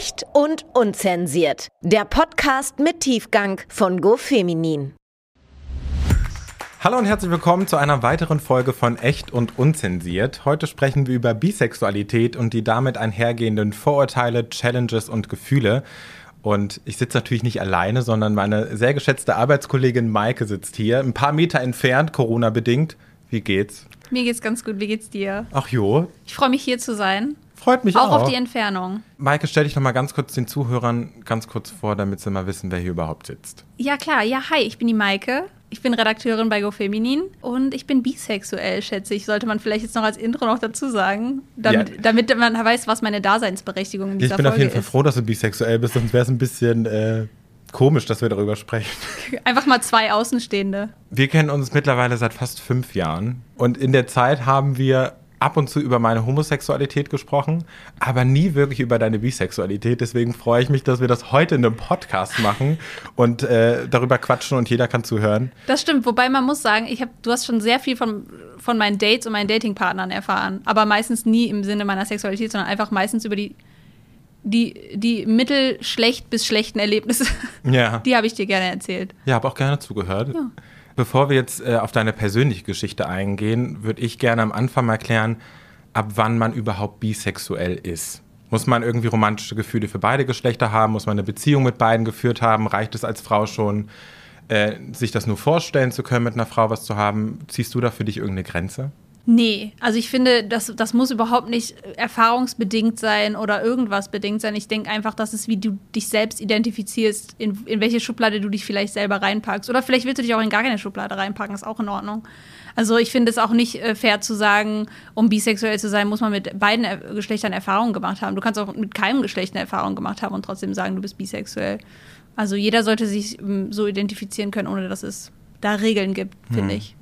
Echt und unzensiert. Der Podcast mit Tiefgang von GoFeminin. Hallo und herzlich willkommen zu einer weiteren Folge von Echt und Unzensiert. Heute sprechen wir über Bisexualität und die damit einhergehenden Vorurteile, Challenges und Gefühle. Und ich sitze natürlich nicht alleine, sondern meine sehr geschätzte Arbeitskollegin Maike sitzt hier, ein paar Meter entfernt, Corona-bedingt. Wie geht's? Mir geht's ganz gut. Wie geht's dir? Ach jo. Ich freue mich hier zu sein. Freut mich auch. Auch auf die Entfernung. Maike, stell dich noch mal ganz kurz den Zuhörern ganz kurz vor, damit sie mal wissen, wer hier überhaupt sitzt. Ja, klar. Ja, hi, ich bin die Maike. Ich bin Redakteurin bei GoFeminin und ich bin bisexuell, schätze ich. Sollte man vielleicht jetzt noch als Intro noch dazu sagen, damit, ja. damit man weiß, was meine Daseinsberechtigung in dieser Folge ist. Ich bin auf jeden Fall froh, dass du bisexuell bist, sonst wäre es ein bisschen äh, komisch, dass wir darüber sprechen. Einfach mal zwei Außenstehende. Wir kennen uns mittlerweile seit fast fünf Jahren und in der Zeit haben wir ab und zu über meine Homosexualität gesprochen, aber nie wirklich über deine Bisexualität. Deswegen freue ich mich, dass wir das heute in einem Podcast machen und äh, darüber quatschen und jeder kann zuhören. Das stimmt, wobei man muss sagen, ich hab, du hast schon sehr viel von, von meinen Dates und meinen Datingpartnern erfahren, aber meistens nie im Sinne meiner Sexualität, sondern einfach meistens über die die, die mittelschlecht bis schlechten Erlebnisse, ja. die habe ich dir gerne erzählt. Ja, habe auch gerne zugehört. Ja. Bevor wir jetzt äh, auf deine persönliche Geschichte eingehen, würde ich gerne am Anfang mal klären, ab wann man überhaupt bisexuell ist. Muss man irgendwie romantische Gefühle für beide Geschlechter haben? Muss man eine Beziehung mit beiden geführt haben? Reicht es als Frau schon, äh, sich das nur vorstellen zu können, mit einer Frau was zu haben? Ziehst du da für dich irgendeine Grenze? Nee, also ich finde, das, das muss überhaupt nicht erfahrungsbedingt sein oder irgendwas bedingt sein. Ich denke einfach, das ist, wie du dich selbst identifizierst, in, in welche Schublade du dich vielleicht selber reinpackst. Oder vielleicht willst du dich auch in gar keine Schublade reinpacken, ist auch in Ordnung. Also ich finde es auch nicht äh, fair zu sagen, um bisexuell zu sein, muss man mit beiden äh, Geschlechtern Erfahrungen gemacht haben. Du kannst auch mit keinem Geschlecht eine Erfahrung gemacht haben und trotzdem sagen, du bist bisexuell. Also jeder sollte sich ähm, so identifizieren können, ohne dass es da Regeln gibt, finde hm. ich.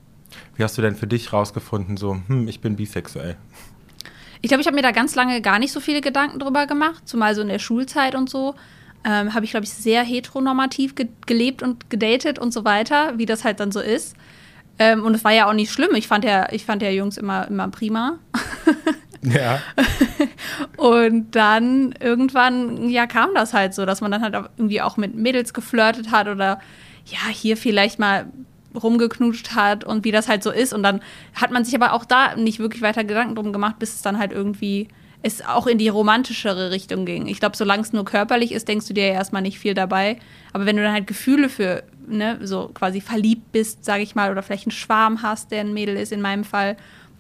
Wie hast du denn für dich rausgefunden, so, hm, ich bin bisexuell? Ich glaube, ich habe mir da ganz lange gar nicht so viele Gedanken drüber gemacht, zumal so in der Schulzeit und so. Ähm, habe ich, glaube ich, sehr heteronormativ ge gelebt und gedatet und so weiter, wie das halt dann so ist. Ähm, und es war ja auch nicht schlimm. Ich fand ja, ich fand ja Jungs immer, immer prima. Ja. und dann irgendwann, ja, kam das halt so, dass man dann halt irgendwie auch mit Mädels geflirtet hat oder ja, hier vielleicht mal rumgeknutscht hat und wie das halt so ist. Und dann hat man sich aber auch da nicht wirklich weiter Gedanken drum gemacht, bis es dann halt irgendwie es auch in die romantischere Richtung ging. Ich glaube, solange es nur körperlich ist, denkst du dir ja erstmal nicht viel dabei. Aber wenn du dann halt Gefühle für, ne, so quasi verliebt bist, sage ich mal, oder vielleicht einen Schwarm hast, der ein Mädel ist in meinem Fall,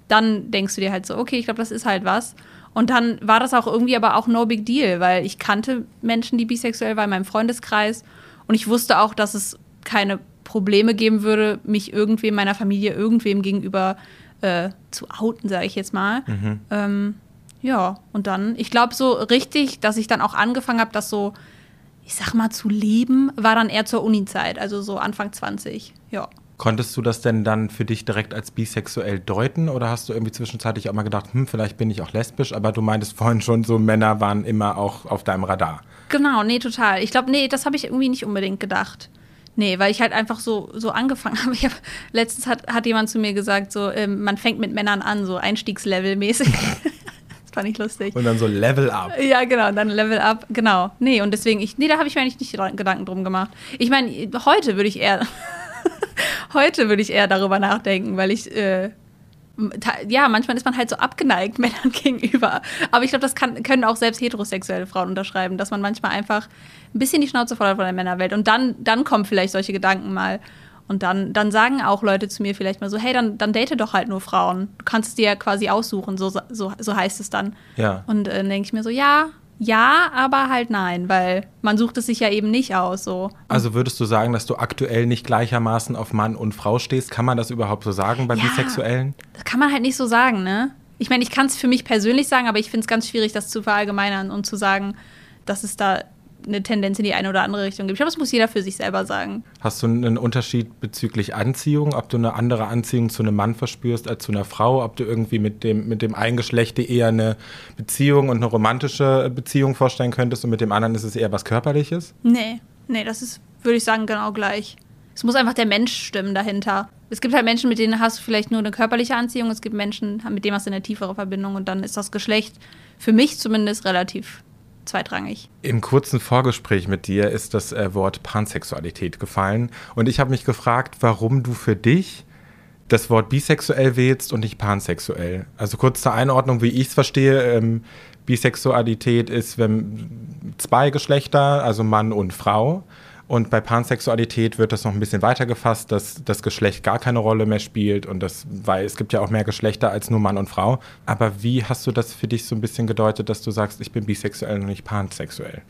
dann denkst du dir halt so, okay, ich glaube, das ist halt was. Und dann war das auch irgendwie aber auch no big deal, weil ich kannte Menschen, die bisexuell waren in meinem Freundeskreis. Und ich wusste auch, dass es keine Probleme geben würde, mich irgendwem meiner Familie irgendwem gegenüber äh, zu outen, sage ich jetzt mal. Mhm. Ähm, ja, und dann, ich glaube so richtig, dass ich dann auch angefangen habe, das so, ich sag mal, zu leben, war dann eher zur Uni-Zeit, also so Anfang 20, ja. Konntest du das denn dann für dich direkt als bisexuell deuten oder hast du irgendwie zwischenzeitlich auch mal gedacht, hm, vielleicht bin ich auch lesbisch, aber du meintest vorhin schon, so Männer waren immer auch auf deinem Radar? Genau, nee, total. Ich glaube, nee, das habe ich irgendwie nicht unbedingt gedacht. Nee, weil ich halt einfach so, so angefangen habe. Ich hab, letztens hat, hat jemand zu mir gesagt, so, ähm, man fängt mit Männern an, so Einstiegslevel-mäßig. das fand ich lustig. Und dann so Level up. Ja, genau, dann Level up, genau. Nee, und deswegen, ich, nee, da habe ich mir eigentlich nicht Gedanken drum gemacht. Ich meine, heute würde ich eher, heute würde ich eher darüber nachdenken, weil ich, äh, ja, manchmal ist man halt so abgeneigt Männern gegenüber. Aber ich glaube, das kann, können auch selbst heterosexuelle Frauen unterschreiben, dass man manchmal einfach ein bisschen die Schnauze voll hat von der Männerwelt. Und dann, dann kommen vielleicht solche Gedanken mal. Und dann, dann sagen auch Leute zu mir vielleicht mal so, hey, dann, dann date doch halt nur Frauen. Du kannst es dir ja quasi aussuchen, so, so, so heißt es dann. Ja. Und äh, dann denke ich mir so, ja, ja, aber halt nein, weil man sucht es sich ja eben nicht aus. So. Also würdest du sagen, dass du aktuell nicht gleichermaßen auf Mann und Frau stehst? Kann man das überhaupt so sagen bei ja, Bisexuellen? Das kann man halt nicht so sagen, ne? Ich meine, ich kann es für mich persönlich sagen, aber ich finde es ganz schwierig, das zu verallgemeinern und zu sagen, dass es da eine Tendenz in die eine oder andere Richtung gibt. Ich glaube, das muss jeder für sich selber sagen. Hast du einen Unterschied bezüglich Anziehung, ob du eine andere Anziehung zu einem Mann verspürst als zu einer Frau, ob du irgendwie mit dem, mit dem einen Geschlecht eher eine Beziehung und eine romantische Beziehung vorstellen könntest und mit dem anderen ist es eher was Körperliches? Nee, nee, das ist, würde ich sagen, genau gleich. Es muss einfach der Mensch stimmen dahinter. Es gibt halt Menschen, mit denen hast du vielleicht nur eine körperliche Anziehung, es gibt Menschen, mit denen hast du eine tiefere Verbindung und dann ist das Geschlecht für mich zumindest relativ zweitrangig. Im kurzen Vorgespräch mit dir ist das äh, Wort Pansexualität gefallen und ich habe mich gefragt, warum du für dich das Wort bisexuell wählst und nicht pansexuell. Also kurz zur Einordnung, wie ich es verstehe, ähm, Bisexualität ist, wenn zwei Geschlechter, also Mann und Frau, und bei Pansexualität wird das noch ein bisschen weiter gefasst, dass das Geschlecht gar keine Rolle mehr spielt und das, weil es gibt ja auch mehr Geschlechter als nur Mann und Frau. Aber wie hast du das für dich so ein bisschen gedeutet, dass du sagst, ich bin bisexuell und nicht pansexuell?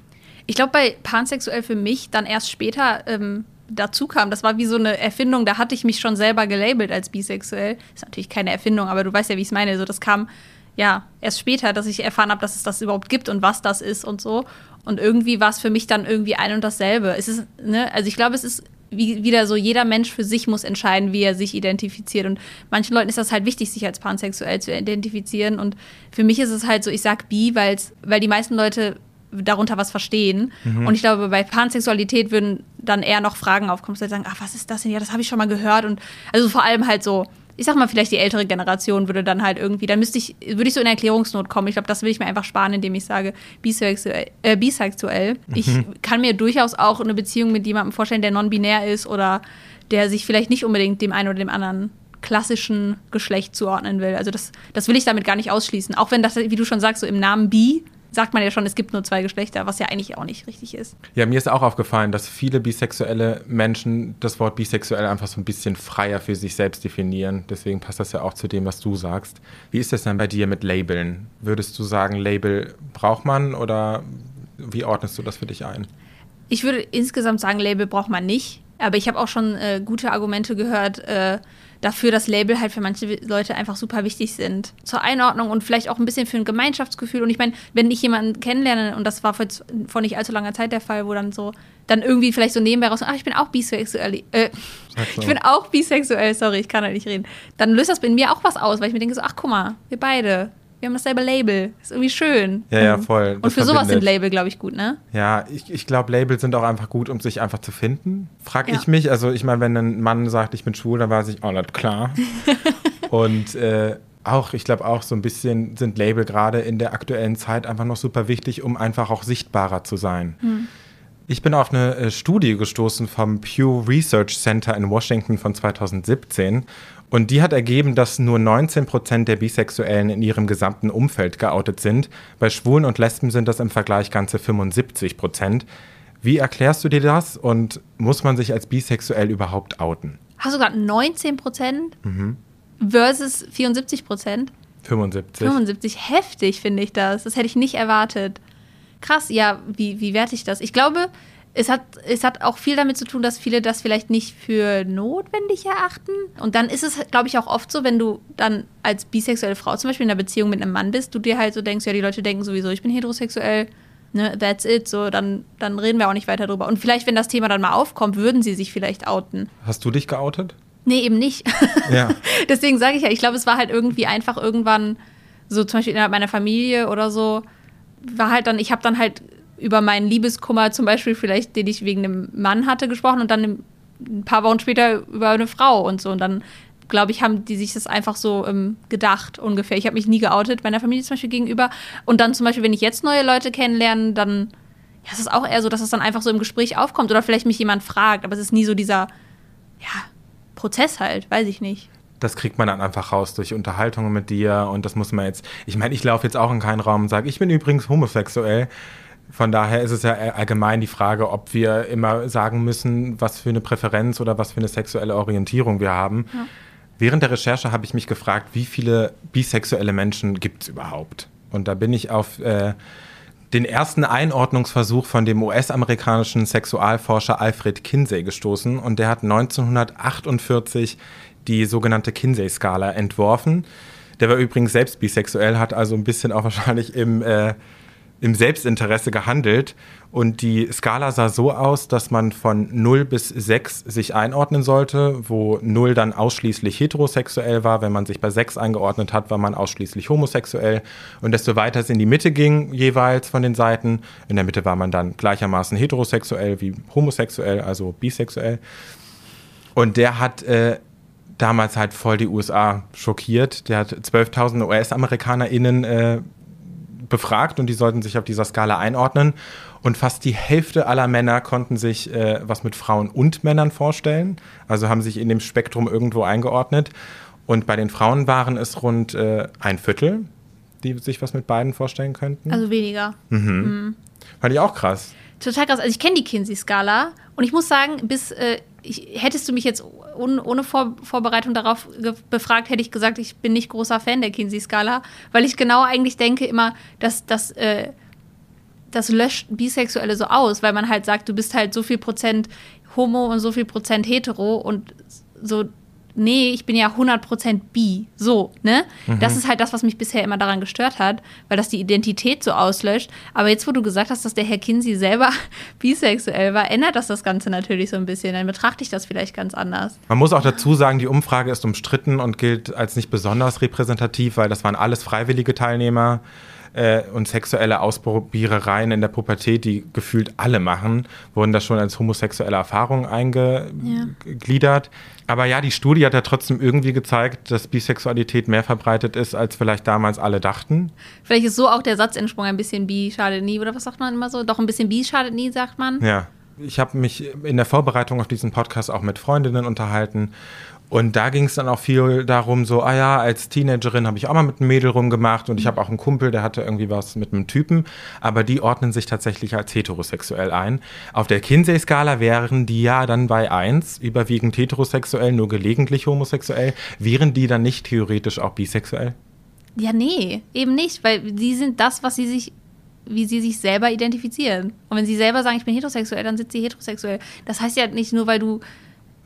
Ich glaube, bei pansexuell für mich dann erst später ähm, dazu kam. Das war wie so eine Erfindung, da hatte ich mich schon selber gelabelt als bisexuell. Ist natürlich keine Erfindung, aber du weißt ja, wie ich es meine. So, das kam ja erst später, dass ich erfahren habe, dass es das überhaupt gibt und was das ist und so. Und irgendwie war es für mich dann irgendwie ein und dasselbe. Es ist, ne, also ich glaube, es ist wie, wieder so, jeder Mensch für sich muss entscheiden, wie er sich identifiziert. Und manchen Leuten ist das halt wichtig, sich als pansexuell zu identifizieren. Und für mich ist es halt so, ich sag bi, weil's, weil die meisten Leute darunter was verstehen. Mhm. Und ich glaube, bei Pansexualität würden dann eher noch Fragen aufkommen, so sagen, ach, was ist das denn? Ja, das habe ich schon mal gehört. Und also vor allem halt so, ich sag mal, vielleicht die ältere Generation würde dann halt irgendwie, dann müsste ich, würde ich so in Erklärungsnot kommen. Ich glaube, das will ich mir einfach sparen, indem ich sage, bisexuell. Äh, bisexuell. Mhm. Ich kann mir durchaus auch eine Beziehung mit jemandem vorstellen, der non-binär ist oder der sich vielleicht nicht unbedingt dem einen oder dem anderen klassischen Geschlecht zuordnen will. Also das, das will ich damit gar nicht ausschließen. Auch wenn das, wie du schon sagst, so im Namen bi sagt man ja schon, es gibt nur zwei Geschlechter, was ja eigentlich auch nicht richtig ist. Ja, mir ist auch aufgefallen, dass viele bisexuelle Menschen das Wort bisexuell einfach so ein bisschen freier für sich selbst definieren. Deswegen passt das ja auch zu dem, was du sagst. Wie ist das denn bei dir mit Labeln? Würdest du sagen, Label braucht man oder wie ordnest du das für dich ein? Ich würde insgesamt sagen, Label braucht man nicht. Aber ich habe auch schon äh, gute Argumente gehört, äh, dafür, dass Label halt für manche Leute einfach super wichtig sind. Zur Einordnung und vielleicht auch ein bisschen für ein Gemeinschaftsgefühl. Und ich meine, wenn ich jemanden kennenlerne, und das war vor, vor, nicht allzu langer Zeit der Fall, wo dann so, dann irgendwie vielleicht so nebenbei raus, ach, ich bin auch bisexuell, äh, ich bin auch bisexuell, sorry, ich kann halt nicht reden. Dann löst das in mir auch was aus, weil ich mir denke so, ach, guck mal, wir beide, wir haben dasselbe Label. Ist irgendwie schön. Ja, ja, voll. Und für sowas sind Label, glaube ich, gut, ne? Ja, ich, ich glaube, Label sind auch einfach gut, um sich einfach zu finden. Frag ja. ich mich. Also, ich meine, wenn ein Mann sagt, ich bin schwul, dann weiß ich, oh, das klar. Und äh, auch, ich glaube auch so ein bisschen sind Label gerade in der aktuellen Zeit einfach noch super wichtig, um einfach auch sichtbarer zu sein. Hm. Ich bin auf eine äh, Studie gestoßen vom Pew Research Center in Washington von 2017 und die hat ergeben, dass nur 19 Prozent der Bisexuellen in ihrem gesamten Umfeld geoutet sind. Bei Schwulen und Lesben sind das im Vergleich ganze 75 Prozent. Wie erklärst du dir das und muss man sich als bisexuell überhaupt outen? Hast du gerade 19 Prozent mhm. versus 74 Prozent? 75. 75, heftig finde ich das. Das hätte ich nicht erwartet. Krass, ja, wie, wie werte ich das? Ich glaube, es hat, es hat auch viel damit zu tun, dass viele das vielleicht nicht für notwendig erachten. Und dann ist es, glaube ich, auch oft so, wenn du dann als bisexuelle Frau zum Beispiel in einer Beziehung mit einem Mann bist, du dir halt so denkst, ja, die Leute denken sowieso, ich bin heterosexuell, ne, that's it, so, dann, dann reden wir auch nicht weiter drüber. Und vielleicht, wenn das Thema dann mal aufkommt, würden sie sich vielleicht outen. Hast du dich geoutet? Nee, eben nicht. Ja. Deswegen sage ich ja, ich glaube, es war halt irgendwie einfach irgendwann so zum Beispiel innerhalb meiner Familie oder so, war halt dann, ich habe dann halt über meinen Liebeskummer zum Beispiel vielleicht, den ich wegen einem Mann hatte, gesprochen und dann ein paar Wochen später über eine Frau und so. Und dann, glaube ich, haben die sich das einfach so ähm, gedacht ungefähr. Ich habe mich nie geoutet meiner Familie zum Beispiel gegenüber. Und dann zum Beispiel, wenn ich jetzt neue Leute kennenlerne, dann ja, es ist auch eher so, dass es dann einfach so im Gespräch aufkommt oder vielleicht mich jemand fragt. Aber es ist nie so dieser, ja, Prozess halt, weiß ich nicht das kriegt man dann einfach raus durch Unterhaltungen mit dir und das muss man jetzt. Ich meine, ich laufe jetzt auch in keinen Raum und sage, ich bin übrigens homosexuell. Von daher ist es ja allgemein die Frage, ob wir immer sagen müssen, was für eine Präferenz oder was für eine sexuelle Orientierung wir haben. Ja. Während der Recherche habe ich mich gefragt, wie viele bisexuelle Menschen gibt es überhaupt? Und da bin ich auf äh, den ersten Einordnungsversuch von dem US-amerikanischen Sexualforscher Alfred Kinsey gestoßen. Und der hat 1948 die sogenannte Kinsey-Skala entworfen. Der war übrigens selbst bisexuell, hat also ein bisschen auch wahrscheinlich im äh, im Selbstinteresse gehandelt. Und die Skala sah so aus, dass man von 0 bis 6 sich einordnen sollte, wo 0 dann ausschließlich heterosexuell war. Wenn man sich bei 6 eingeordnet hat, war man ausschließlich homosexuell. Und desto weiter es in die Mitte ging, jeweils von den Seiten, in der Mitte war man dann gleichermaßen heterosexuell wie homosexuell, also bisexuell. Und der hat äh, damals halt voll die USA schockiert. Der hat 12.000 US-AmerikanerInnen äh, befragt und die sollten sich auf dieser Skala einordnen. Und fast die Hälfte aller Männer konnten sich äh, was mit Frauen und Männern vorstellen. Also haben sich in dem Spektrum irgendwo eingeordnet. Und bei den Frauen waren es rund äh, ein Viertel, die sich was mit beiden vorstellen könnten. Also weniger. Fand ich auch krass. Total krass. Also ich kenne die Kinsey-Skala und ich muss sagen, bis äh, ich, hättest du mich jetzt un, ohne Vor Vorbereitung darauf befragt, hätte ich gesagt, ich bin nicht großer Fan der Kinsey-Skala, weil ich genau eigentlich denke immer, dass das äh, das löscht Bisexuelle so aus, weil man halt sagt, du bist halt so viel Prozent homo und so viel Prozent hetero und so, nee, ich bin ja 100 Prozent bi. So, ne? Das ist halt das, was mich bisher immer daran gestört hat, weil das die Identität so auslöscht. Aber jetzt, wo du gesagt hast, dass der Herr Kinsey selber bisexuell war, ändert das das Ganze natürlich so ein bisschen. Dann betrachte ich das vielleicht ganz anders. Man muss auch dazu sagen, die Umfrage ist umstritten und gilt als nicht besonders repräsentativ, weil das waren alles freiwillige Teilnehmer äh, und sexuelle Ausprobierereien in der Pubertät, die gefühlt alle machen, wurden da schon als homosexuelle Erfahrung eingegliedert. Aber ja, die Studie hat ja trotzdem irgendwie gezeigt, dass Bisexualität mehr verbreitet ist, als vielleicht damals alle dachten. Vielleicht ist so auch der Satzentsprung ein bisschen bi schadet nie, oder was sagt man immer so? Doch ein bisschen bi schadet nie, sagt man. Ja. Ich habe mich in der Vorbereitung auf diesen Podcast auch mit Freundinnen unterhalten. Und da ging es dann auch viel darum, so, ah ja, als Teenagerin habe ich auch mal mit einem Mädel rumgemacht und ich habe auch einen Kumpel, der hatte irgendwie was mit einem Typen, aber die ordnen sich tatsächlich als heterosexuell ein. Auf der Kinsey-Skala wären die ja dann bei 1, überwiegend heterosexuell, nur gelegentlich homosexuell. Wären die dann nicht theoretisch auch bisexuell? Ja, nee, eben nicht, weil sie sind das, was sie sich, wie sie sich selber identifizieren. Und wenn sie selber sagen, ich bin heterosexuell, dann sind sie heterosexuell. Das heißt ja nicht nur, weil du,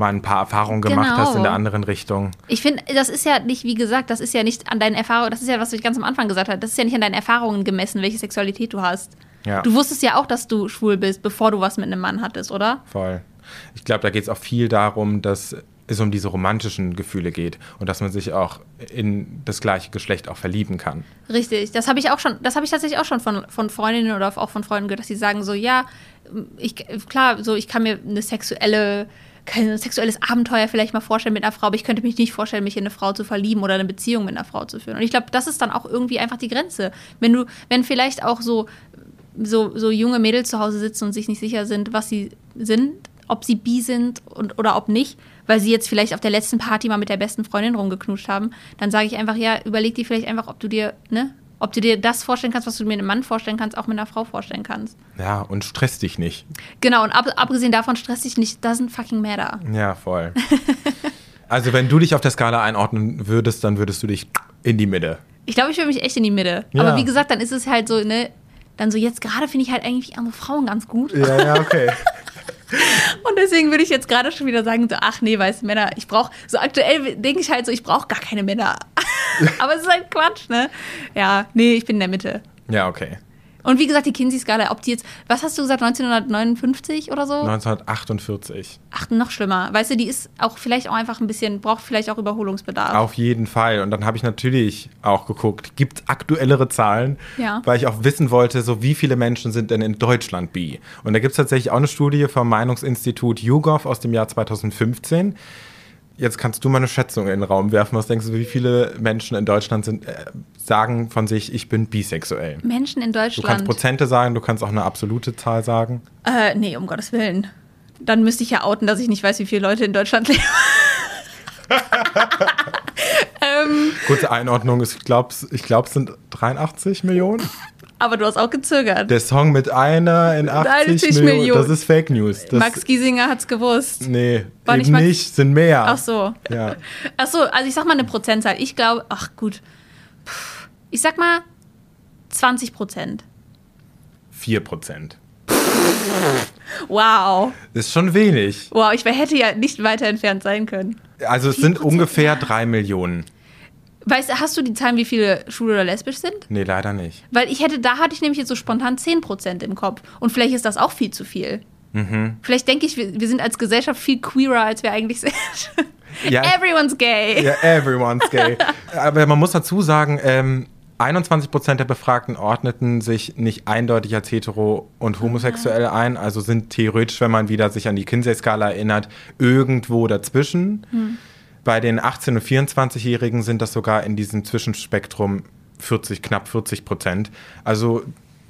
Mal ein paar Erfahrungen gemacht hast in Genau. der anderen Richtung. ich finde, das ist ja nicht, wie gesagt, das ist ja nicht an deinen Erfahrungen, das ist ja, was ich ganz am Anfang gesagt habe, das ist ja nicht an deinen Erfahrungen gemessen, welche Sexualität du hast. Ja. Du wusstest ja auch, dass du schwul bist, bevor du was mit einem Mann hattest, oder? Voll. Ich glaube, da geht es auch viel darum, dass es um diese romantischen Gefühle geht und dass man sich auch in das gleiche Geschlecht auch verlieben kann. Richtig, das habe ich auch schon, das habe ich tatsächlich auch schon von, von Freundinnen oder auch von Freunden gehört, dass sie sagen so, ja, ich, klar, so ich kann mir eine sexuelle, kein sexuelles Abenteuer vielleicht mal vorstellen mit einer Frau, aber ich könnte mich nicht vorstellen, mich in eine Frau zu verlieben oder eine Beziehung mit einer Frau zu führen. Und ich glaube, das ist dann auch irgendwie einfach die Grenze. Wenn du, wenn vielleicht auch so, so, so junge Mädels zu Hause sitzen und sich nicht sicher sind, was sie sind, ob sie bi sind und, oder ob nicht, weil sie jetzt vielleicht auf der letzten Party mal mit der besten Freundin rumgeknutscht haben, dann sage ich einfach, ja, überleg dir vielleicht einfach, ob du dir, ne, ob du dir das vorstellen kannst, was du mir einem Mann vorstellen kannst, auch mit einer Frau vorstellen kannst. Ja, und stress dich nicht. Genau, und ab, abgesehen davon stress dich nicht, doesn't fucking matter. Ja, voll. also, wenn du dich auf der Skala einordnen würdest, dann würdest du dich in die Mitte. Ich glaube, ich will mich echt in die Mitte. Ja. Aber wie gesagt, dann ist es halt so, ne, dann so jetzt gerade finde ich halt eigentlich andere Frauen ganz gut. Ja, ja, okay. Und deswegen würde ich jetzt gerade schon wieder sagen, so, ach nee, weißt Männer, ich brauche, so aktuell denke ich halt so, ich brauche gar keine Männer. Aber es ist halt Quatsch, ne? Ja, nee, ich bin in der Mitte. ja, okay. Und wie gesagt, die Kinsey-Skala, ob die jetzt, was hast du gesagt, 1959 oder so? 1948. Ach, noch schlimmer. Weißt du, die ist auch vielleicht auch einfach ein bisschen, braucht vielleicht auch Überholungsbedarf. Auf jeden Fall. Und dann habe ich natürlich auch geguckt, gibt es aktuellere Zahlen? Ja. Weil ich auch wissen wollte, so wie viele Menschen sind denn in Deutschland bi? Und da gibt es tatsächlich auch eine Studie vom Meinungsinstitut YouGov aus dem Jahr 2015. Jetzt kannst du mal eine Schätzung in den Raum werfen. Was denkst du, wie viele Menschen in Deutschland sind, äh, sagen von sich, ich bin bisexuell? Menschen in Du kannst Deutschland. Prozente sagen, du kannst auch eine absolute Zahl sagen. Äh, nee, um Gottes Willen. Dann müsste ich ja outen, dass ich nicht weiß, wie viele Leute in Deutschland leben. ähm, Kurze Einordnung, ich glaube, ich glaub, es sind 83 Millionen. Aber du hast auch gezögert. Der Song mit einer in 80 80 Millionen, Millionen. das ist Fake News. Das, Max Giesinger hat's gewusst. Nee, War eben nicht Max- nicht, sind mehr. Ach so. Ja. Ach so, also ich sag mal eine Prozentzahl. Ich glaube, ach gut. Ich sag mal 20 Prozent. 4 Prozent. Wow. Das ist schon wenig. Wow, ich hätte ja nicht weiter entfernt sein können. Also es 4%, sind ungefähr 3 Millionen. Weißt du, hast du die Zahlen, wie viele schwul oder lesbisch sind? Nee, leider nicht. Weil ich hätte, da hatte ich nämlich jetzt so spontan 10% im Kopf. Und vielleicht ist das auch viel zu viel. Mhm. Vielleicht denke ich, wir, wir sind als Gesellschaft viel queerer, als wir eigentlich sind. Ja. Everyone's gay. Ja, everyone's gay. Aber man muss dazu sagen, ähm, 21 Prozent der Befragten ordneten sich nicht eindeutig als hetero und homosexuell ein, also sind theoretisch, wenn man wieder sich an die Kinsey-Skala erinnert, irgendwo dazwischen. Bei den 18- und 24-Jährigen sind das sogar in diesem Zwischenspektrum 40, knapp 40 Prozent. Also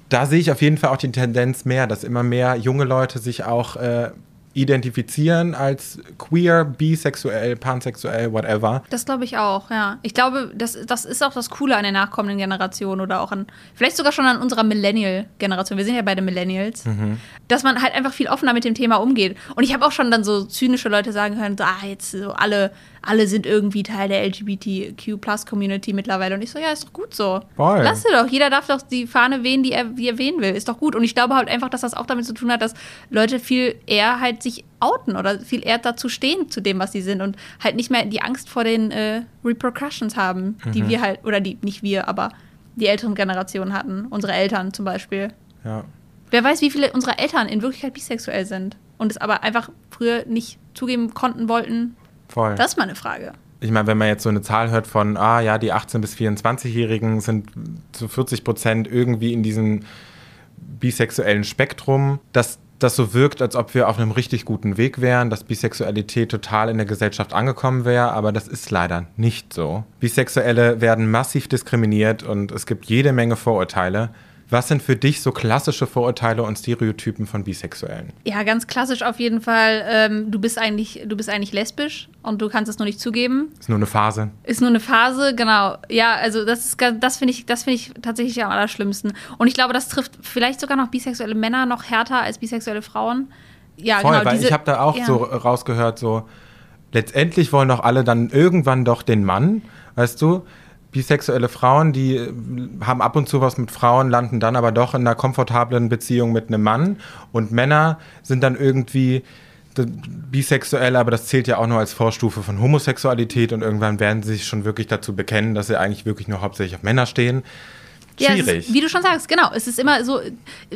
da sehe ich auf jeden Fall auch die Tendenz mehr, dass immer mehr junge Leute sich auch äh, identifizieren als queer, bisexuell, pansexuell, whatever. Das glaube ich auch, ja. Ich glaube, das, das ist auch das Coole an der nachkommenden Generation oder auch an, vielleicht sogar schon an unserer Millennial-Generation. Wir sind ja beide Millennials. Mhm. Dass man halt einfach viel offener mit dem Thema umgeht. Und ich habe auch schon dann so zynische Leute sagen hören, so, ah, jetzt so alle alle sind irgendwie Teil der LGBTQ-Plus-Community mittlerweile. Und ich so, ja, ist doch gut so. Voll. Lass sie doch. Jeder darf doch die Fahne wählen, die er, wie er wählen will. Ist doch gut. Und ich glaube halt einfach, dass das auch damit zu tun hat, dass Leute viel eher halt sich outen oder viel eher dazu stehen, zu dem, was sie sind. Und halt nicht mehr die Angst vor den äh, Repercussions haben, die mhm. wir halt, oder die, nicht wir, aber die älteren Generationen hatten. Unsere Eltern zum Beispiel. Ja. Wer weiß, wie viele unserer Eltern in Wirklichkeit bisexuell sind und es aber einfach früher nicht zugeben konnten, wollten, Voll. Das ist mal eine Frage. Ich meine, wenn man jetzt so eine Zahl hört von, ah ja, die 18- bis 24-Jährigen sind zu 40 Prozent irgendwie in diesem bisexuellen Spektrum, dass das so wirkt, als ob wir auf einem richtig guten Weg wären, dass Bisexualität total in der Gesellschaft angekommen wäre, aber das ist leider nicht so. Bisexuelle werden massiv diskriminiert und es gibt jede Menge Vorurteile. Was sind für dich so klassische Vorurteile und Stereotypen von Bisexuellen? Ja, ganz klassisch auf jeden Fall. Ähm, du bist eigentlich, du bist eigentlich lesbisch und du kannst es nur nicht zugeben. Ist nur eine Phase. Ist nur eine Phase, genau. Ja, also das ist, das finde ich, das finde ich tatsächlich am allerschlimmsten. Und ich glaube, das trifft vielleicht sogar noch bisexuelle Männer noch härter als bisexuelle Frauen. Ja, Voll, genau. Weil diese, ich habe da auch ja. so rausgehört, so letztendlich wollen doch alle dann irgendwann doch den Mann, weißt du? Bisexuelle Frauen, die äh, haben ab und zu was mit Frauen, landen dann aber doch in einer komfortablen Beziehung mit einem Mann. Und Männer sind dann irgendwie bisexuell, aber das zählt ja auch nur als Vorstufe von Homosexualität und irgendwann werden sie sich schon wirklich dazu bekennen, dass sie eigentlich wirklich nur hauptsächlich auf Männer stehen. Schwierig. Ja, ist, wie du schon sagst, genau. Es ist immer so,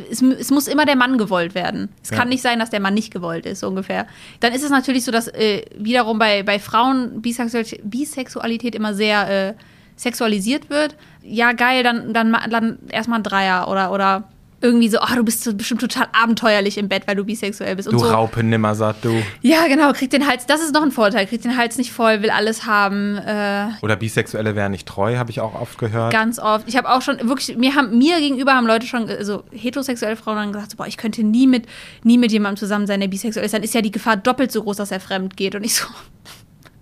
es, es muss immer der Mann gewollt werden. Es ja. kann nicht sein, dass der Mann nicht gewollt ist, so ungefähr. Dann ist es natürlich so, dass äh, wiederum bei, bei Frauen Bisexualität, Bisexualität immer sehr äh, sexualisiert wird, ja geil, dann, dann, dann erstmal ein Dreier oder, oder irgendwie so, oh, du bist so bestimmt total abenteuerlich im Bett, weil du bisexuell bist. Und du so. Raupe Nimmersatt, du. Ja, genau, kriegt den Hals, das ist noch ein Vorteil, kriegt den Hals nicht voll, will alles haben. Äh, Oder Bisexuelle wären nicht treu, habe ich auch oft gehört. Ganz oft. Ich habe auch schon, wirklich, mir haben, mir gegenüber haben Leute schon, also heterosexuelle Frauen dann gesagt, so, boah, ich könnte nie mit, nie mit jemandem zusammen sein, der bisexuell ist, dann ist ja die Gefahr doppelt so groß, dass er fremd geht. Und ich so,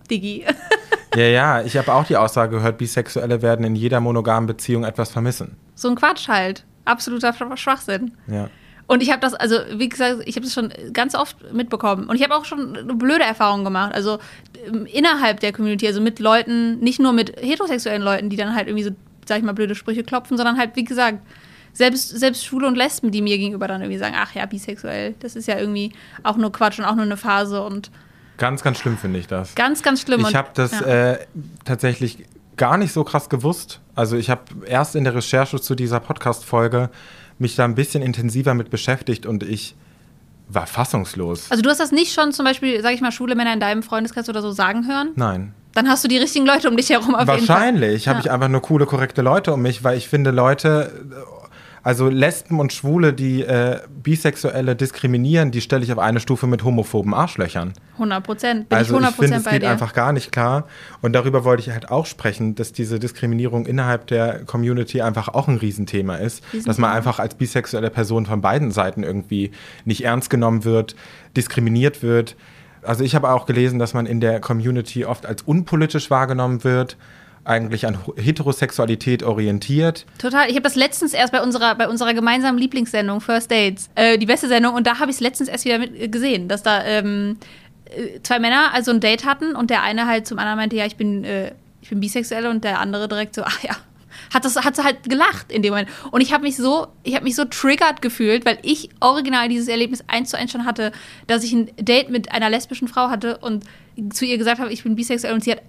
Diggi. Ja, ja, ich habe auch die Aussage gehört, Bisexuelle werden in jeder monogamen Beziehung etwas vermissen. So ein Quatsch halt. Absoluter Schwachsinn. Ja. Und ich habe das, also wie gesagt, ich habe das schon ganz oft mitbekommen. Und ich habe auch schon blöde Erfahrungen gemacht. Also ähm, innerhalb der Community, also mit Leuten, nicht nur mit heterosexuellen Leuten, die dann halt irgendwie so, sag ich mal, blöde Sprüche klopfen, sondern halt, wie gesagt, selbst, selbst Schwule und Lesben, die mir gegenüber dann irgendwie sagen, ach ja, bisexuell, das ist ja irgendwie auch nur Quatsch und auch nur eine Phase und Ganz, ganz schlimm finde ich das. Ganz, ganz schlimm. Ich habe das ja. äh, tatsächlich gar nicht so krass gewusst. Also ich habe erst in der Recherche zu dieser Podcast-Folge mich da ein bisschen intensiver mit beschäftigt und ich war fassungslos. Also du hast das nicht schon zum Beispiel, sag ich mal, schwule Männer in deinem Freundeskreis oder so sagen hören? Nein. Dann hast du die richtigen Leute um dich herum auf Wahrscheinlich habe ja. ich einfach nur coole, korrekte Leute um mich, weil ich finde, Leute also Lesben und Schwule, die äh, Bisexuelle diskriminieren, die stelle ich auf eine Stufe mit homophoben Arschlöchern. 100 Prozent. Bin also ich, ich finde, es geht dir. einfach gar nicht klar. Und darüber wollte ich halt auch sprechen, dass diese Diskriminierung innerhalb der Community einfach auch ein Riesenthema ist. Riesenthema. Dass man einfach als bisexuelle Person von beiden Seiten irgendwie nicht ernst genommen wird, diskriminiert wird. Also ich habe auch gelesen, dass man in der Community oft als unpolitisch wahrgenommen wird eigentlich an Heterosexualität orientiert. Total. Ich habe das letztens erst bei unserer, bei unserer gemeinsamen Lieblingssendung First Dates, äh, die beste Sendung, und da habe ich es letztens erst wieder mit, äh, gesehen, dass da ähm, äh, zwei Männer also ein Date hatten und der eine halt zum anderen meinte, ja, ich bin, äh, ich bin bisexuell und der andere direkt so, ach ja, hat das hat halt gelacht in dem Moment und ich habe mich so ich habe mich so triggert gefühlt, weil ich original dieses Erlebnis eins zu eins schon hatte, dass ich ein Date mit einer lesbischen Frau hatte und zu ihr gesagt habe, ich bin bisexuell und sie hat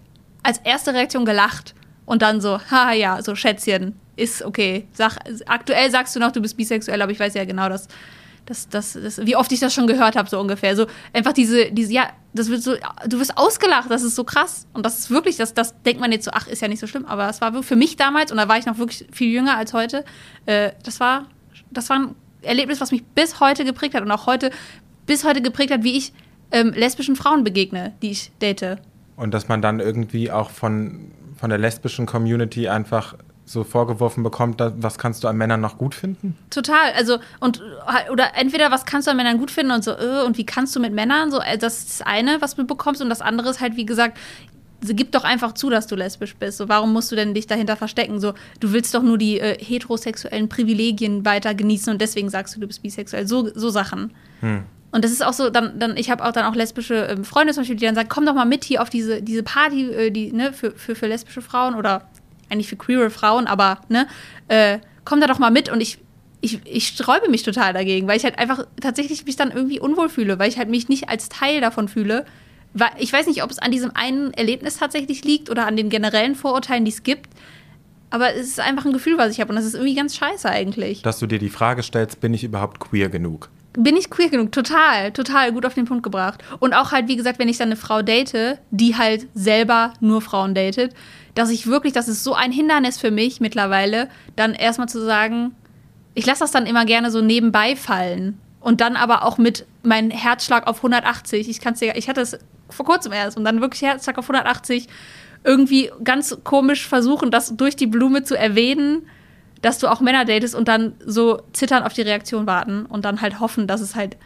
als erste Reaktion gelacht und dann so, haha, ja, so Schätzchen, ist okay. Sag, aktuell sagst du noch, du bist bisexuell, aber ich weiß ja genau, dass, dass, dass, dass wie oft ich das schon gehört habe, so ungefähr. So einfach diese, diese, ja, das wird so, du wirst ausgelacht, das ist so krass. Und das ist wirklich, das, das denkt man jetzt so, ach, ist ja nicht so schlimm, aber es war für mich damals, und da war ich noch wirklich viel jünger als heute, äh, das war, das war ein Erlebnis, was mich bis heute geprägt hat und auch heute, bis heute geprägt hat, wie ich ähm, lesbischen Frauen begegne, die ich date. Und dass man dann irgendwie auch von, von der lesbischen Community einfach so vorgeworfen bekommt, was kannst du an Männern noch gut finden? Total. Also, und oder entweder was kannst du an Männern gut finden und so, äh, und wie kannst du mit Männern? So, äh, das ist das eine, was du bekommst, und das andere ist halt, wie gesagt, gib doch einfach zu, dass du lesbisch bist. So, warum musst du denn dich dahinter verstecken? So, du willst doch nur die äh, heterosexuellen Privilegien weiter genießen und deswegen sagst du, du bist bisexuell. So, so Sachen. Hm. Und das ist auch so, dann, dann ich habe auch dann auch lesbische ähm, Freunde zum Beispiel, die dann sagen, komm doch mal mit hier auf diese, diese Party, äh, die, ne, für, für, für lesbische Frauen oder eigentlich für queere Frauen, aber ne, äh, komm da doch mal mit und ich, ich, ich sträube mich total dagegen, weil ich halt einfach tatsächlich mich dann irgendwie unwohl fühle, weil ich halt mich nicht als Teil davon fühle. Ich weiß nicht, ob es an diesem einen Erlebnis tatsächlich liegt oder an den generellen Vorurteilen, die es gibt. Aber es ist einfach ein Gefühl, was ich habe. Und das ist irgendwie ganz scheiße eigentlich. Dass du dir die Frage stellst, bin ich überhaupt queer genug? Bin ich queer genug? Total, total gut auf den Punkt gebracht. Und auch halt, wie gesagt, wenn ich dann eine Frau date, die halt selber nur Frauen datet, dass ich wirklich, das ist so ein Hindernis für mich mittlerweile, dann erstmal zu sagen, ich lasse das dann immer gerne so nebenbei fallen. Und dann aber auch mit meinem Herzschlag auf 180. Ich kann's dir, ich hatte es vor kurzem erst und dann wirklich Herzschlag auf 180 irgendwie ganz komisch versuchen, das durch die Blume zu erwähnen, dass du auch Männer datest und dann so zittern auf die Reaktion warten und dann halt hoffen, dass es halt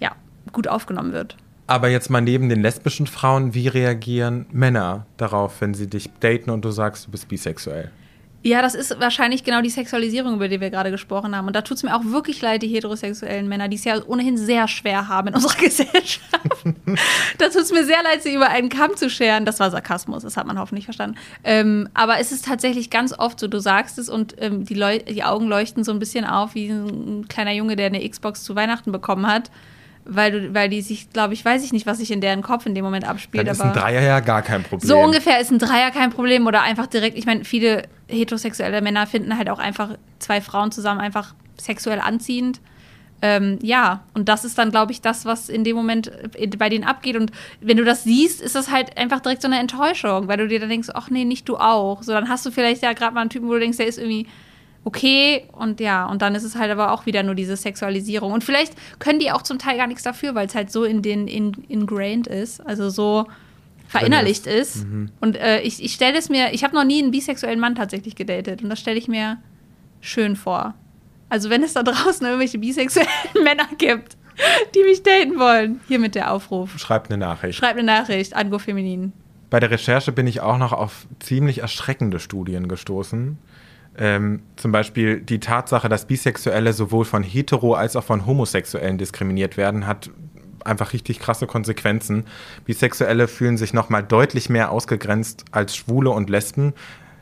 ja gut aufgenommen wird. Aber jetzt mal neben den lesbischen Frauen, wie reagieren Männer darauf, wenn sie dich daten und du sagst, du bist bisexuell? Ja, das ist wahrscheinlich genau die Sexualisierung, über die wir gerade gesprochen haben. Und da tut es mir auch wirklich leid, die heterosexuellen Männer, die es ja ohnehin sehr schwer haben in unserer Gesellschaft. da tut es mir sehr leid, sie über einen Kamm zu scheren. Das war Sarkasmus, das hat man hoffentlich verstanden. Ähm, aber es ist tatsächlich ganz oft so, du sagst es und ähm, die, die Augen leuchten so ein bisschen auf, wie ein kleiner Junge, der eine Xbox zu Weihnachten bekommen hat weil du, weil die sich, glaube ich, weiß ich nicht, was sich in deren Kopf in dem Moment abspielt. Dann ist ein Dreier ja gar kein Problem. So ungefähr ist ein Dreier kein Problem oder einfach direkt, ich meine, viele heterosexuelle Männer finden halt auch einfach zwei Frauen zusammen einfach sexuell anziehend. Ähm, ja, und das ist dann, glaube ich, das, was in dem Moment äh, bei denen abgeht. Und wenn du das siehst, ist das halt einfach direkt so eine Enttäuschung, weil du dir dann denkst, ach nee, nicht du auch. So, dann hast du vielleicht ja gerade mal einen Typen, wo du denkst, der ist irgendwie okay und ja, und dann ist es halt aber auch wieder nur diese Sexualisierung. Und vielleicht können die auch zum Teil gar nichts dafür, weil es halt so in den in, ingrained ist, also so verinnerlicht ist. Mhm. Und äh, ich, ich stelle es mir, ich habe noch nie einen bisexuellen Mann tatsächlich gedatet und das stelle ich mir schön vor. Also wenn es da draußen irgendwelche bisexuellen Männer gibt, die mich daten wollen, hier mit der Aufruf. Schreibt eine Nachricht. Schreibt eine Nachricht an Go Feminin. Bei der Recherche bin ich auch noch auf ziemlich erschreckende Studien gestoßen. Ähm, zum Beispiel die Tatsache, dass Bisexuelle sowohl von hetero- als auch von Homosexuellen diskriminiert werden, hat einfach richtig krasse Konsequenzen. Bisexuelle fühlen sich nochmal deutlich mehr ausgegrenzt als Schwule und Lesben.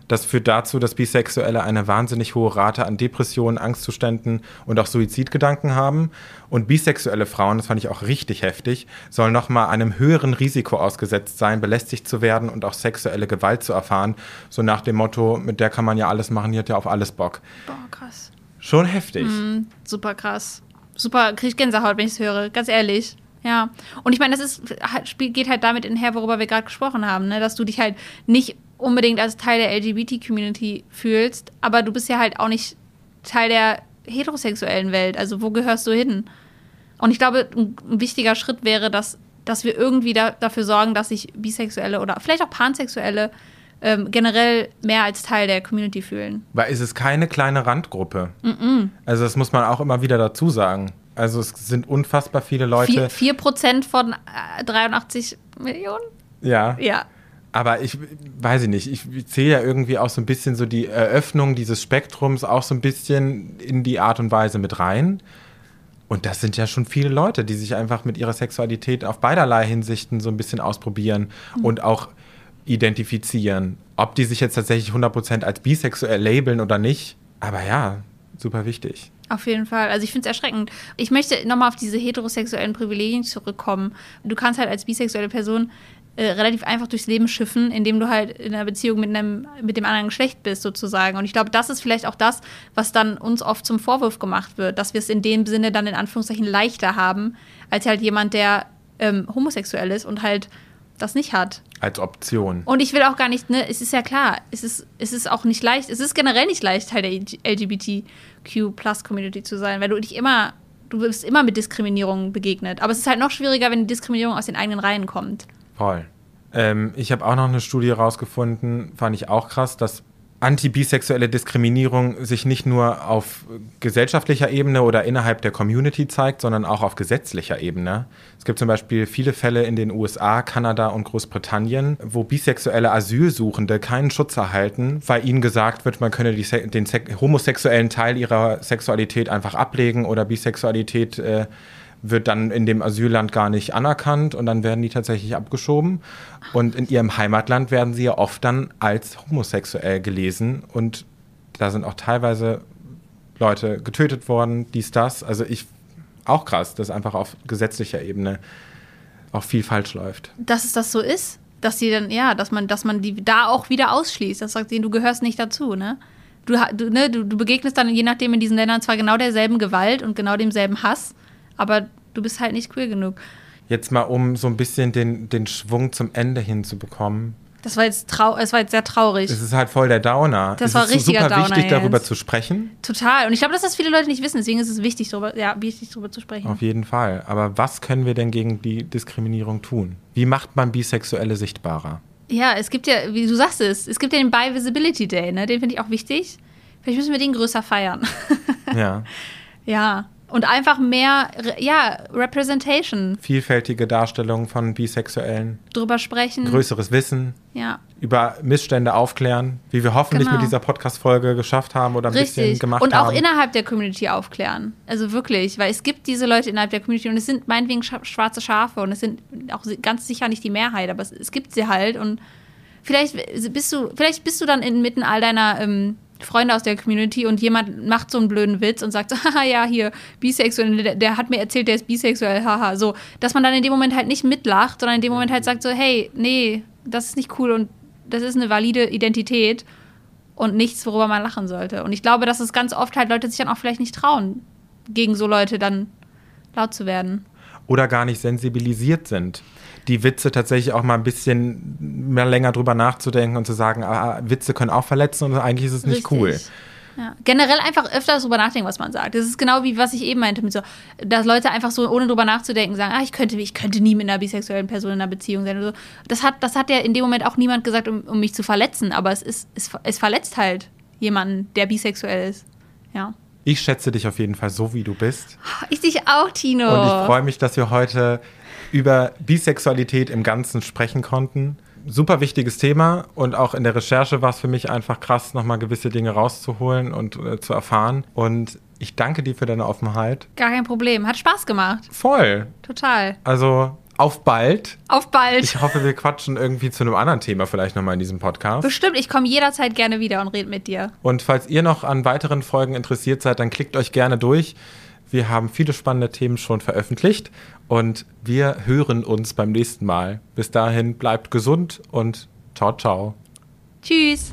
Das führt dazu, dass Bisexuelle eine wahnsinnig hohe Rate an Depressionen, Angstzuständen und auch Suizidgedanken haben. Und bisexuelle Frauen, das fand ich auch richtig heftig, sollen nochmal einem höheren Risiko ausgesetzt sein, belästigt zu werden und auch sexuelle Gewalt zu erfahren. So nach dem Motto, mit der kann man ja alles machen, die hat ja auf alles Bock. Boah, krass. Schon heftig. Mm, super krass. Super, krieg ich Gänsehaut, wenn ich es höre, ganz ehrlich. Ja. Und ich meine, das ist, geht halt damit einher, worüber wir gerade gesprochen haben, ne? dass du dich halt nicht unbedingt als Teil der LGBT-Community fühlst, aber du bist ja halt auch nicht Teil der heterosexuellen Welt. Also wo gehörst du hin? Und ich glaube, ein, wichtiger Schritt wäre, dass, dass wir irgendwie da, dafür sorgen, dass sich Bisexuelle oder vielleicht auch Pansexuelle ähm, generell mehr als Teil der Community fühlen. Weil es ist keine kleine Randgruppe. Mm -mm. Also das muss man auch immer wieder dazu sagen. Also es sind unfassbar viele Leute. 4%, von 83 äh, Millionen? Ja. Ja. Aber ich weiß ich nicht, ich zähle ja irgendwie auch so ein bisschen so die Eröffnung dieses Spektrums auch so ein bisschen in die Art und Weise mit rein. Und das sind ja schon viele Leute, die sich einfach mit ihrer Sexualität auf beiderlei Hinsichten so ein bisschen ausprobieren mhm. und auch identifizieren. Ob die sich jetzt tatsächlich 100% als bisexuell labeln oder nicht. Aber ja, super wichtig. Auf jeden Fall. Also ich finde es erschreckend. Ich möchte nochmal auf diese heterosexuellen Privilegien zurückkommen. Du kannst halt als bisexuelle Person äh, relativ einfach durchs Leben schiffen, indem du halt in einer Beziehung mit, einem, mit dem anderen Geschlecht bist, sozusagen. Und ich glaube, das ist vielleicht auch das, was dann uns oft zum Vorwurf gemacht wird, dass wir es in dem Sinne dann in Anführungszeichen leichter haben, als halt jemand, der ähm, homosexuell ist und halt das nicht hat. Als Option. Und ich will auch gar nicht, ne, es ist ja klar, es ist, es ist auch nicht leicht, es ist generell nicht leicht, Teil der LGBTQ-Plus-Community zu sein, weil du dich immer, du bist immer mit Diskriminierung begegnet. Aber es ist halt noch schwieriger, wenn die Diskriminierung aus den eigenen Reihen kommt. Voll. Ähm, ich habe auch noch eine Studie rausgefunden, fand ich auch krass, dass anti-bisexuelle Diskriminierung sich nicht nur auf gesellschaftlicher Ebene oder innerhalb der Community zeigt, sondern auch auf gesetzlicher Ebene. Es gibt zum Beispiel viele Fälle in den USA, Kanada und Großbritannien, wo bisexuelle Asylsuchende keinen Schutz erhalten, weil ihnen gesagt wird, man könne die, den homosexuellen Teil ihrer Sexualität einfach ablegen oder Bisexualität äh, wird dann in dem Asylland gar nicht anerkannt und dann werden die tatsächlich abgeschoben. Und in ihrem Heimatland werden sie ja oft dann als homosexuell gelesen und da sind auch teilweise Leute getötet worden, dies, das. Also ich, auch krass, dass einfach auf gesetzlicher Ebene auch viel falsch läuft. Dass es das so ist, dass sie dann, ja, dass man, dass man die da auch wieder ausschließt. Das sagt ihnen, du gehörst nicht dazu, ne? Du, du, ne, du, du begegnest dann je nachdem in diesen Ländern zwar genau derselben Gewalt und genau demselben Hass, aber du bist halt nicht queer genug. Jetzt mal, um so ein bisschen den, den Schwung zum Ende hinzubekommen. Das war jetzt trau es war jetzt sehr traurig. Es ist halt voll der Downer. Das es war richtig super Downer wichtig, darüber zu sprechen. Total. Und ich glaube, dass das viele Leute nicht wissen. Deswegen ist es wichtig, darüber, ja, wichtig, darüber zu sprechen. Auf jeden Fall. Aber was können wir denn gegen die Diskriminierung tun? Wie macht man Bisexuelle sichtbarer? Ja, es gibt ja, wie du sagst es, es gibt ja den Bi Visibility Day, ne? Den finde ich auch wichtig. Vielleicht müssen wir den größer feiern. Ja. ja. Und einfach mehr, ja, Representation. Vielfältige Darstellung von Bisexuellen. Drüber sprechen. Größeres Wissen. Ja. Über Missstände aufklären, wie wir hoffentlich genau. mit dieser Podcast-Folge geschafft haben oder ein Richtig. bisschen gemacht haben. Und auch innerhalb der Community aufklären. Also wirklich, weil es gibt diese Leute innerhalb der Community und es sind meinetwegen schwarze Schafe und es sind auch ganz sicher nicht die Mehrheit, aber es, es gibt sie halt und vielleicht bist du, vielleicht bist du dann inmitten all deiner ähm, Freunde aus der Community und jemand macht so einen blöden Witz und sagt so, haha, ja, hier, bisexuell, der, der, hat mir erzählt, der ist bisexuell, haha, so, dass man dann in dem Moment halt nicht mitlacht, sondern in dem Moment halt sagt so, hey, nee, das ist nicht cool und das ist eine valide Identität und nichts, worüber man lachen sollte. Und ich glaube, dass es ganz oft halt Leute sich dann auch vielleicht nicht trauen, gegen so Leute dann laut zu werden. Oder gar nicht sensibilisiert sind die Witze tatsächlich auch mal ein bisschen mehr länger drüber nachzudenken und zu sagen, ah, Witze können auch verletzen und eigentlich ist es nicht Richtig. cool. Ja. Generell einfach öfter drüber nachdenken, was man sagt. Das ist genau wie was ich eben meinte, mit so, dass Leute einfach so, ohne drüber nachzudenken, sagen, ah, ich könnte, ich könnte nie mit einer bisexuellen Person in einer Beziehung sein. Oder so. Das hat, das hat ja in dem Moment auch niemand gesagt, um, um mich zu verletzen, aber es ist, es, es verletzt halt jemanden, der bisexuell ist. Ja. Ich schätze dich auf jeden Fall so, wie du bist. Ich dich auch, Tino. Und ich freue mich, dass wir heute über Bisexualität im Ganzen sprechen konnten. Super wichtiges Thema und auch in der Recherche war es für mich einfach krass, nochmal gewisse Dinge rauszuholen und äh, zu erfahren. Und ich danke dir für deine Offenheit. Gar kein Problem. Hat Spaß gemacht. Voll. Total. Also auf bald. Auf bald. Ich hoffe, wir quatschen irgendwie zu einem anderen Thema vielleicht nochmal in diesem Podcast. Bestimmt, ich komme jederzeit gerne wieder und rede mit dir. Und falls ihr noch an weiteren Folgen interessiert seid, dann klickt euch gerne durch. Wir haben viele spannende Themen schon veröffentlicht und wir hören uns beim nächsten Mal. Bis dahin bleibt gesund und ciao, ciao. Tschüss.